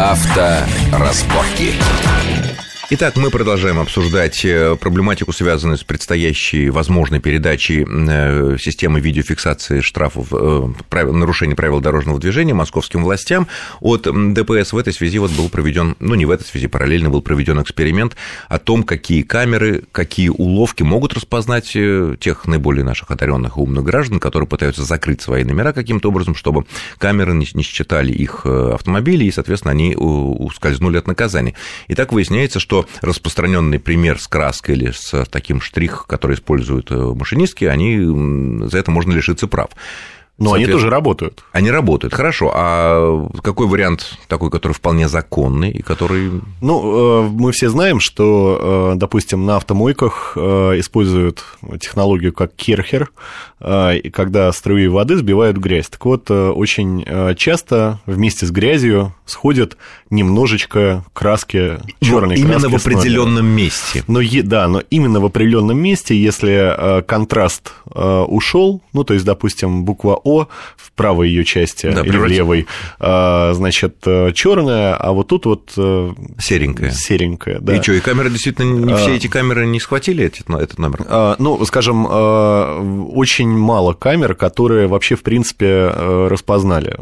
Авторазборки. Итак, мы продолжаем обсуждать э, проблематику, связанную с предстоящей возможной передачей э, системы видеофиксации штрафов э, правил, нарушений правил дорожного движения московским властям. От ДПС в этой связи вот был проведен, ну не в этой связи, параллельно был проведен эксперимент о том, какие камеры, какие уловки могут распознать тех наиболее наших одаренных и умных граждан, которые пытаются закрыть свои номера каким-то образом, чтобы камеры не, считали их автомобили, и, соответственно, они ускользнули от наказания. И так выясняется, что распространенный пример с краской или с таким штрих, который используют э, машинистки, они за это можно лишиться прав. Но они тоже работают. Они работают, хорошо. А какой вариант такой, который вполне законный и который... Ну, э, мы все знаем, что, э, допустим, на автомойках используют технологию как керхер, когда струи воды сбивают грязь. Так вот, очень часто вместе с грязью сходят немножечко краски черной но именно в определенном месте. Но да, но именно в определенном месте, если э, контраст э, ушел, ну то есть, допустим, буква О в правой ее части да, или в левой, э, значит, черная, а вот тут вот серенькая. Серенькая, да. И что, и камеры действительно не все эти камеры не схватили этот, этот номер? Ну, скажем, очень мало камер, которые вообще в принципе распознали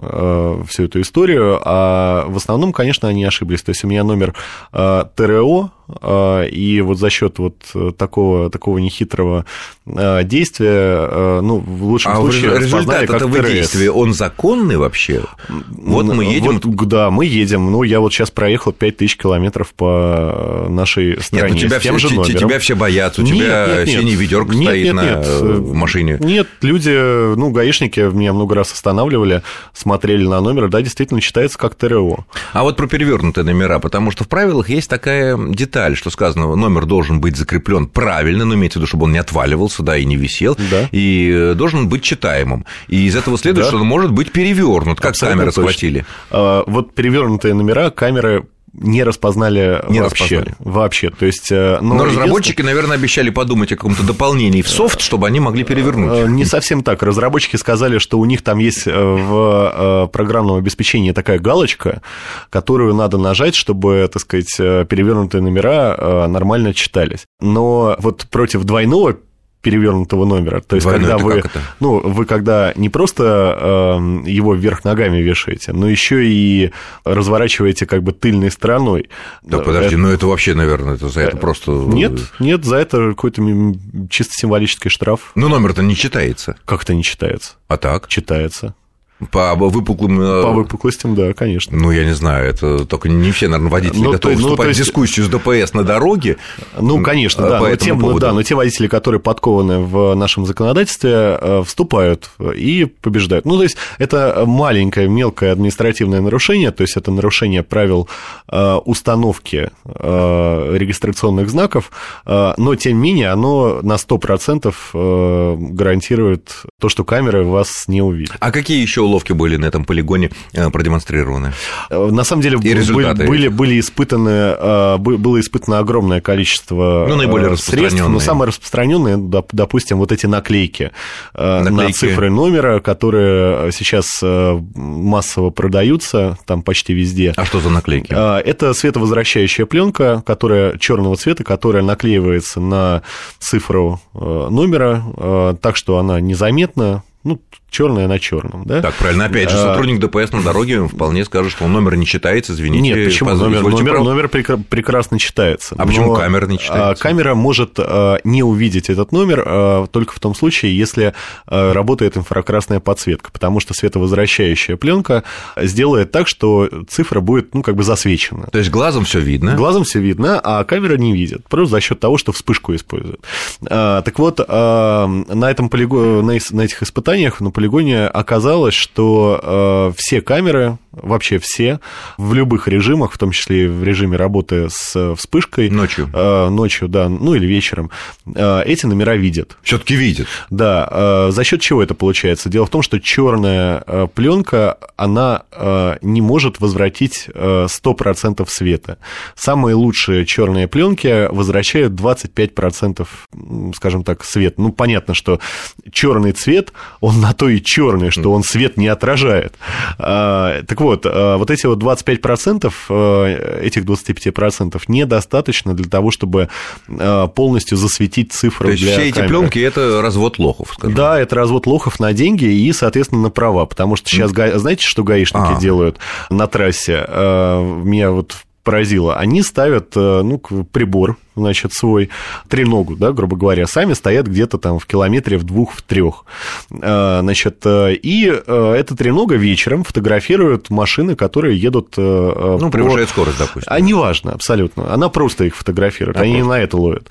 всю эту историю, а в основном, конечно они ошиблись. То есть у меня номер э, ТРО, э, и вот за счет вот такого, такого нехитрого э, действия, ну, в лучшем а случае, результат как этого ТРС. действия, он законный вообще? Вот мы едем... Вот, да, мы едем. Ну, я вот сейчас проехал 5000 километров по нашей стране. Нет, ну, тебя, с тем все, же номером. тебя все боятся, у нет, тебя нет, синий ведерко нет, стоит нет, на нет. в машине. Нет, люди, ну, гаишники меня много раз останавливали, смотрели на номер, да, действительно читается как ТРО. А вот про перевернутые номера, потому что в правилах есть такая деталь, что сказано, номер должен быть закреплен правильно, но имеется в виду, чтобы он не отваливался, да, и не висел, да. и э, должен быть читаемым. И из этого следует, да. что он может быть перевернут, как Абсолютно камеры схватили. А, вот перевернутые номера камеры не распознали не вообще. Распознали. Вообще. То есть, э, но, но разработчики, наверное, обещали подумать о каком-то дополнении в софт, чтобы они могли перевернуть. Э, не совсем так. Разработчики сказали, что у них там есть э, в программном обеспечении такая галочка, которую надо нажать, чтобы, так сказать, перевернутые номера нормально читались. Но вот против двойного перевернутого номера. То есть, Двойной когда вы, ну, вы когда не просто э, его вверх ногами вешаете, но еще и разворачиваете как бы тыльной стороной. Да, подожди, это... ну это вообще, наверное, это за это э, просто. Нет, нет, за это какой-то чисто символический штраф. Но номер-то не читается. Как это не читается? А так? Читается. По выпуклым... Э, По выпуклостям, да, конечно. Ну, я не знаю, это только не все, наверное, водители ну, готовы то, вступать ну, есть... в дискуссию с ДПС на дороге. Ну, конечно, да, но те, ну, да, но те водители, которые подкованы в нашем законодательстве, э, вступают и побеждают. Ну, то есть, это маленькое, мелкое административное нарушение, то есть, это нарушение правил э, установки регистрационных знаков, но, тем не менее, оно на 100% гарантирует то, что камеры вас не увидят. А какие еще уловки были на этом полигоне э, продемонстрированы? Э, на самом деле, и были, были, были испытаны, э, было испытано огромное количество ну, наиболее средств, но самые распространенные, допустим, вот эти наклейки, наклейки на цифры номера, которые сейчас массово продаются, там почти везде. А что за наклейки? Это световозвращающая пленка, которая черного цвета, которая наклеивается на цифру номера, так что она незаметна, ну, черное на черном, да? Так, правильно. Опять же, а, сотрудник ДПС на дороге вполне скажет, что он номер не читается, извините. Нет, почему? Номер, номер, номер прекрасно читается. А почему камера не читается? Камера может а, не увидеть этот номер а, только в том случае, если работает инфракрасная подсветка, потому что световозвращающая пленка сделает так, что цифра будет, ну, как бы засвечена. То есть глазом все видно? Глазом все видно, а камера не видит, просто за счет того, что вспышку использует. Так вот, на этом полигоне, на этих испытаниях, на полигоне оказалось, что э, все камеры, вообще все, в любых режимах, в том числе и в режиме работы с вспышкой. Ночью. Э, ночью, да, ну или вечером, э, эти номера видят. Все-таки видят. Да. Э, за счет чего это получается? Дело в том, что черная э, пленка, она э, не может возвратить э, 100% света. Самые лучшие черные пленки возвращают 25%, скажем так, свет. Ну, понятно, что черный цвет, он на то и черный, что он свет не отражает. А, так вот, вот, вот эти вот 25%, этих 25% недостаточно для того, чтобы полностью засветить цифры То есть для все эти камеры. пленки это развод лохов, скажем. Да, это развод лохов на деньги и, соответственно, на права, потому что сейчас, знаете, что гаишники А. делают на трассе? Меня вот поразило. Они ставят, ну, прибор, значит, свой треногу, да, грубо говоря, сами стоят где-то там в километре в двух, в трех. Значит, и эта тренога вечером фотографирует машины, которые едут... Ну, по... превышает скорость, допустим. А неважно, абсолютно. Она просто их фотографирует, Да, они просто. на это ловят.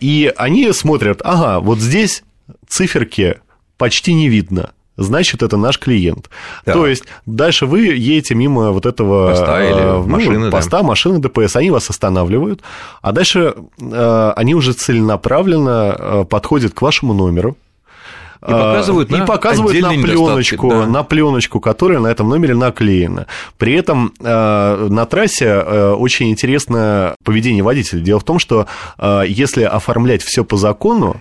И они смотрят, ага, вот здесь циферки почти не видно. Значит, это наш клиент. Да. То есть, дальше вы едете мимо вот этого Поста или ну, машины, да. поста, машины ДПС, они вас останавливают, а дальше э, они уже целенаправленно э, подходят к вашему номеру. И показывают и на показывают на пленочку, да. на пленочку, которая на этом номере наклеена. При этом э, на трассе э, очень интересное поведение водителя. Дело в том, что э, если оформлять все по закону,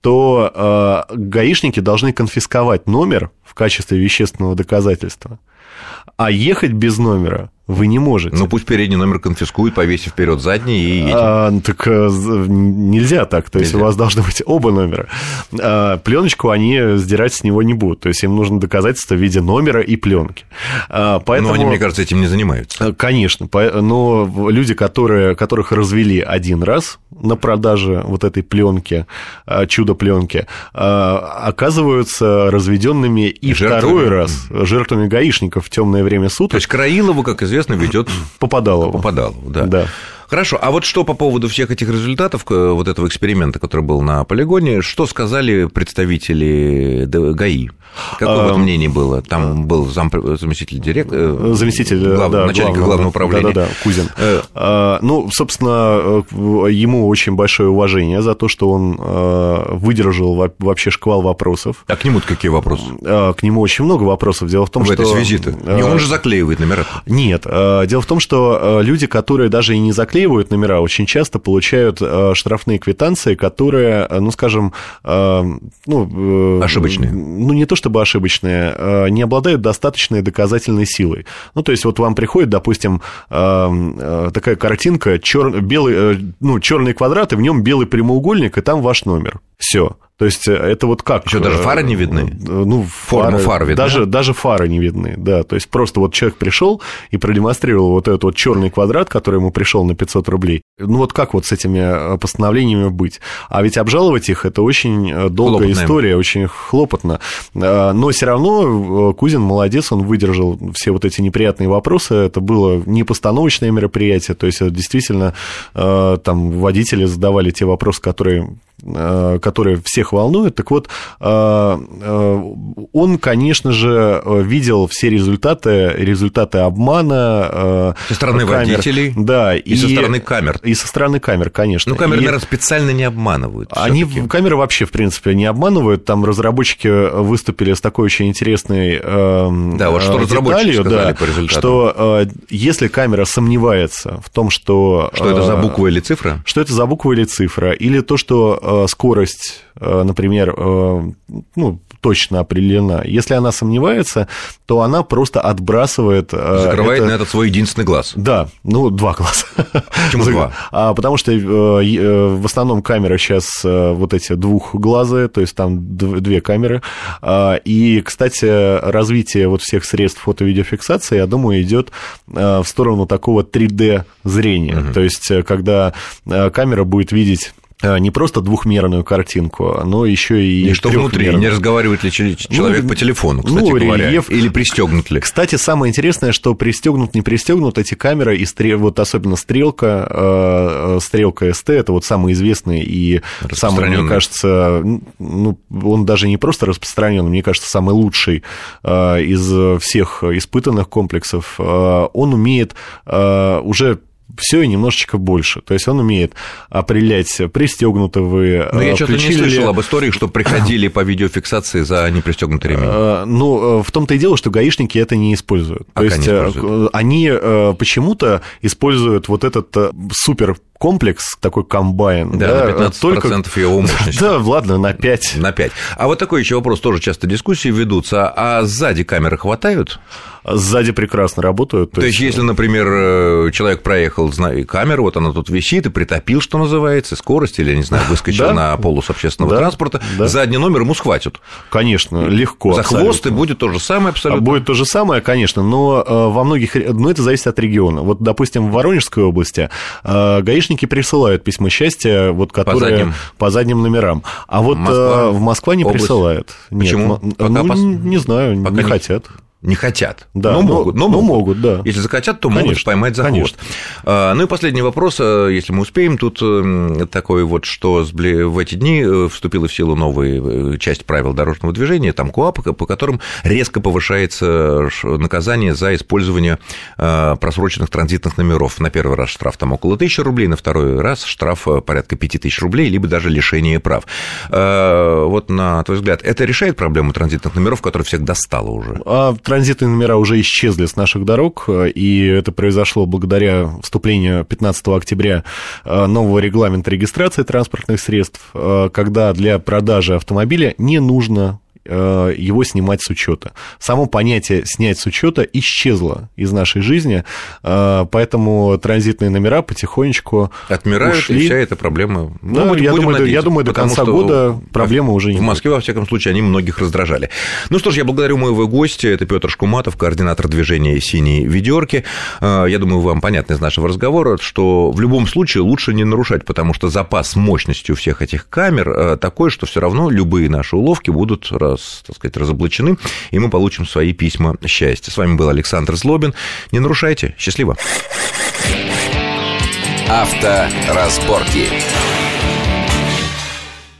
то э, гаишники должны конфисковать номер в качестве вещественного доказательства. А ехать без номера вы не можете. Ну, пусть передний номер конфискуют, повесив вперед задний и едем. А, так а, нельзя так. То есть Нельзя. у вас должны быть оба номера. А, пленочку они сдирать с него не будут. То есть им нужно доказательство в виде номера и пленки. А, поэтому... Но они, мне кажется, этим не занимаются. А, Конечно, но люди, которые, которых развели один раз на продаже вот этой пленки, чудо пленки, оказываются разведенными и Жертвами. второй раз жертвами гаишников в темное время То суток есть Краилову, как известно, ведет попадало. Попадалову, да. Да. Хорошо, а вот что по поводу всех этих результатов э, вот этого эксперимента, который был на полигоне, что сказали представители ГАИ? Какое вот Ам, мнение было? Там был зам, заместитель директора, заместитель глав- да, начальника главного, главного управления. Да, да, Кузин. Э. А, Ну, собственно, э, ему очень большое уважение за то, что он э, выдержал во- вообще шквал вопросов. А к нему какие вопросы? А, К нему очень много вопросов. Дело в том, в что... этой связи-то? Не, э, он же заклеивает номера. Нет, э, дело в том, что э, люди, которые даже и не заклеивают номера, очень часто получают э, штрафные квитанции, которые, э, ну, скажем, э, ну... Ошибочные. Ну, не то чтобы ошибочные, не обладают достаточной доказательной силой. Ну, то есть, вот вам приходит, допустим, такая картинка, чёр- белый, ну, черный квадрат, и в нем белый прямоугольник, и там ваш номер. Все. То есть это вот как? Ещё даже э, фары не видны? э, Ну, Форма фар видна? Даже, даже фары не видны, да. То есть просто вот человек пришел и продемонстрировал вот этот вот черный квадрат, который ему пришел на 500 рублей. Ну вот как вот с этими э, постановлениями быть? А ведь обжаловать их это очень э, долгая Хлопотно. история, очень хлопотно. Э, Но все равно э, Кузин молодец, он выдержал все вот эти неприятные вопросы. Это было не постановочное мероприятие, то есть действительно э, там водители задавали те вопросы, которые э, которые всех волнуют. Так вот, э, э, он, конечно же, видел все результаты, результаты обмана. Со стороны камер. водителей Да, и, со стороны камер. И со стороны камер, конечно. Ну, камеры, И- наверное, специально не обманывают. они всё-таки. камеры вообще, в принципе, не обманывают. Там разработчики выступили с такой очень интересной эм, Да, вот что э, разработчики деталью, сказали да, по результатам. что если камера сомневается в том, что... Что это за буква или цифра? что это за буква или цифра, или то, что скорость, э, например, э, ну, точно определена. Если она сомневается, то она просто отбрасывает... э, Закрывает это- на этот свой единственный глаз. да, ну, два глаза. Почему два? А, потому что э, э, в основном камеры сейчас э, вот эти двухглазые, то есть там дв- две камеры. А, И, кстати, развитие вот всех средств фото-видеофиксации, я думаю, идет э, в сторону такого 3D зрения. То есть, э, когда э, камера будет видеть э, не просто двухмерную картинку, но еще и И что внутри? Не разговаривает ли ч- человек Ну, по телефону, кстати ну, говоря? рельеф. Или пристегнут ли? Кстати, самое интересное, что пристегнут, не пристегнут эти камеры, и стре- вот особенно стрелка, э, э, стрелка СТ, это вот самый известный и самый, мне кажется, ну, он даже не просто распространенный, мне кажется, самый лучший э, из всех испытанных комплексов. Э, Он умеет э, уже все и немножечко больше. То есть он умеет определять, пристегнуты вы. Но Ну, я э, что-то не ли- слышал об истории, что приходили по видеофиксации за непристегнутый ремень. Э, Ну, э, в том-то и дело, что гаишники это не используют. А То есть они э, используют? они э, почему-то используют вот этот э, супер комплекс, такой комбайн. Да, да на 15% только... его мощности. Да, ладно, на 5. На 5. А вот такой еще вопрос, тоже часто дискуссии ведутся. А сзади камеры хватают? сзади прекрасно работают. То, то есть, если, например, э, человек проехал камеру, вот она тут висит и притопил, что называется, скорость, или, не знаю, выскочил на полос общественного транспорта, задний номер ему схватят. Конечно, легко. За хвост и будет то же самое абсолютно. Будет то же самое, конечно, но э, во многих... Но это зависит от региона. Вот, допустим, в Воронежской области э, гаишники присылают письма счастья, вот, которые по задним, по задним номерам. А вот Москва, в Москва не область. присылает. Почему? Нет, Пока ну, пос... не знаю, Пока не, не хотят не хотят, да, но, но могут, но, но могут, да. Если захотят, то конечно, могут поймать за хвост. Конечно. Ну и последний вопрос, э, если мы успеем, тут э, такой вот, что в эти дни э, вступила в силу новая часть правил дорожного движения, там КОАП, по которым резко повышается наказание за использование просроченных транзитных номеров. На первый раз штраф там около тысячи рублей, на второй раз штраф порядка пяти тысяч рублей, либо даже лишение прав. Вот на твой взгляд, это решает проблему транзитных номеров, которая всех достала уже? Транзитные номера уже исчезли с наших дорог, и это произошло благодаря вступлению 15 октября э, нового регламента регистрации транспортных средств, э, когда для продажи автомобиля не нужно Э, его снимать с учета. Само понятие снять с учета исчезло из нашей жизни, э, поэтому транзитные номера потихонечку отмирают, ушли. и вся эта проблема. Ну, ну, будем, я, будем думаю, надеяться, я думаю, до конца года проблемы уже не В Москве, во всяком случае, они многих раздражали. Ну что ж, я благодарю моего гостя, это Петр Шкуматов, координатор движения «Синие ведерки». Э, я думаю, вам понятно из нашего разговора, что в любом случае лучше не нарушать, потому что запас мощности у всех этих камер такой, что все равно любые наши уловки будут раз, так сказать, разоблачены, и мы получим свои письма счастья. С вами был Александр Злобин. Не нарушайте. Счастливо. Авторазборки.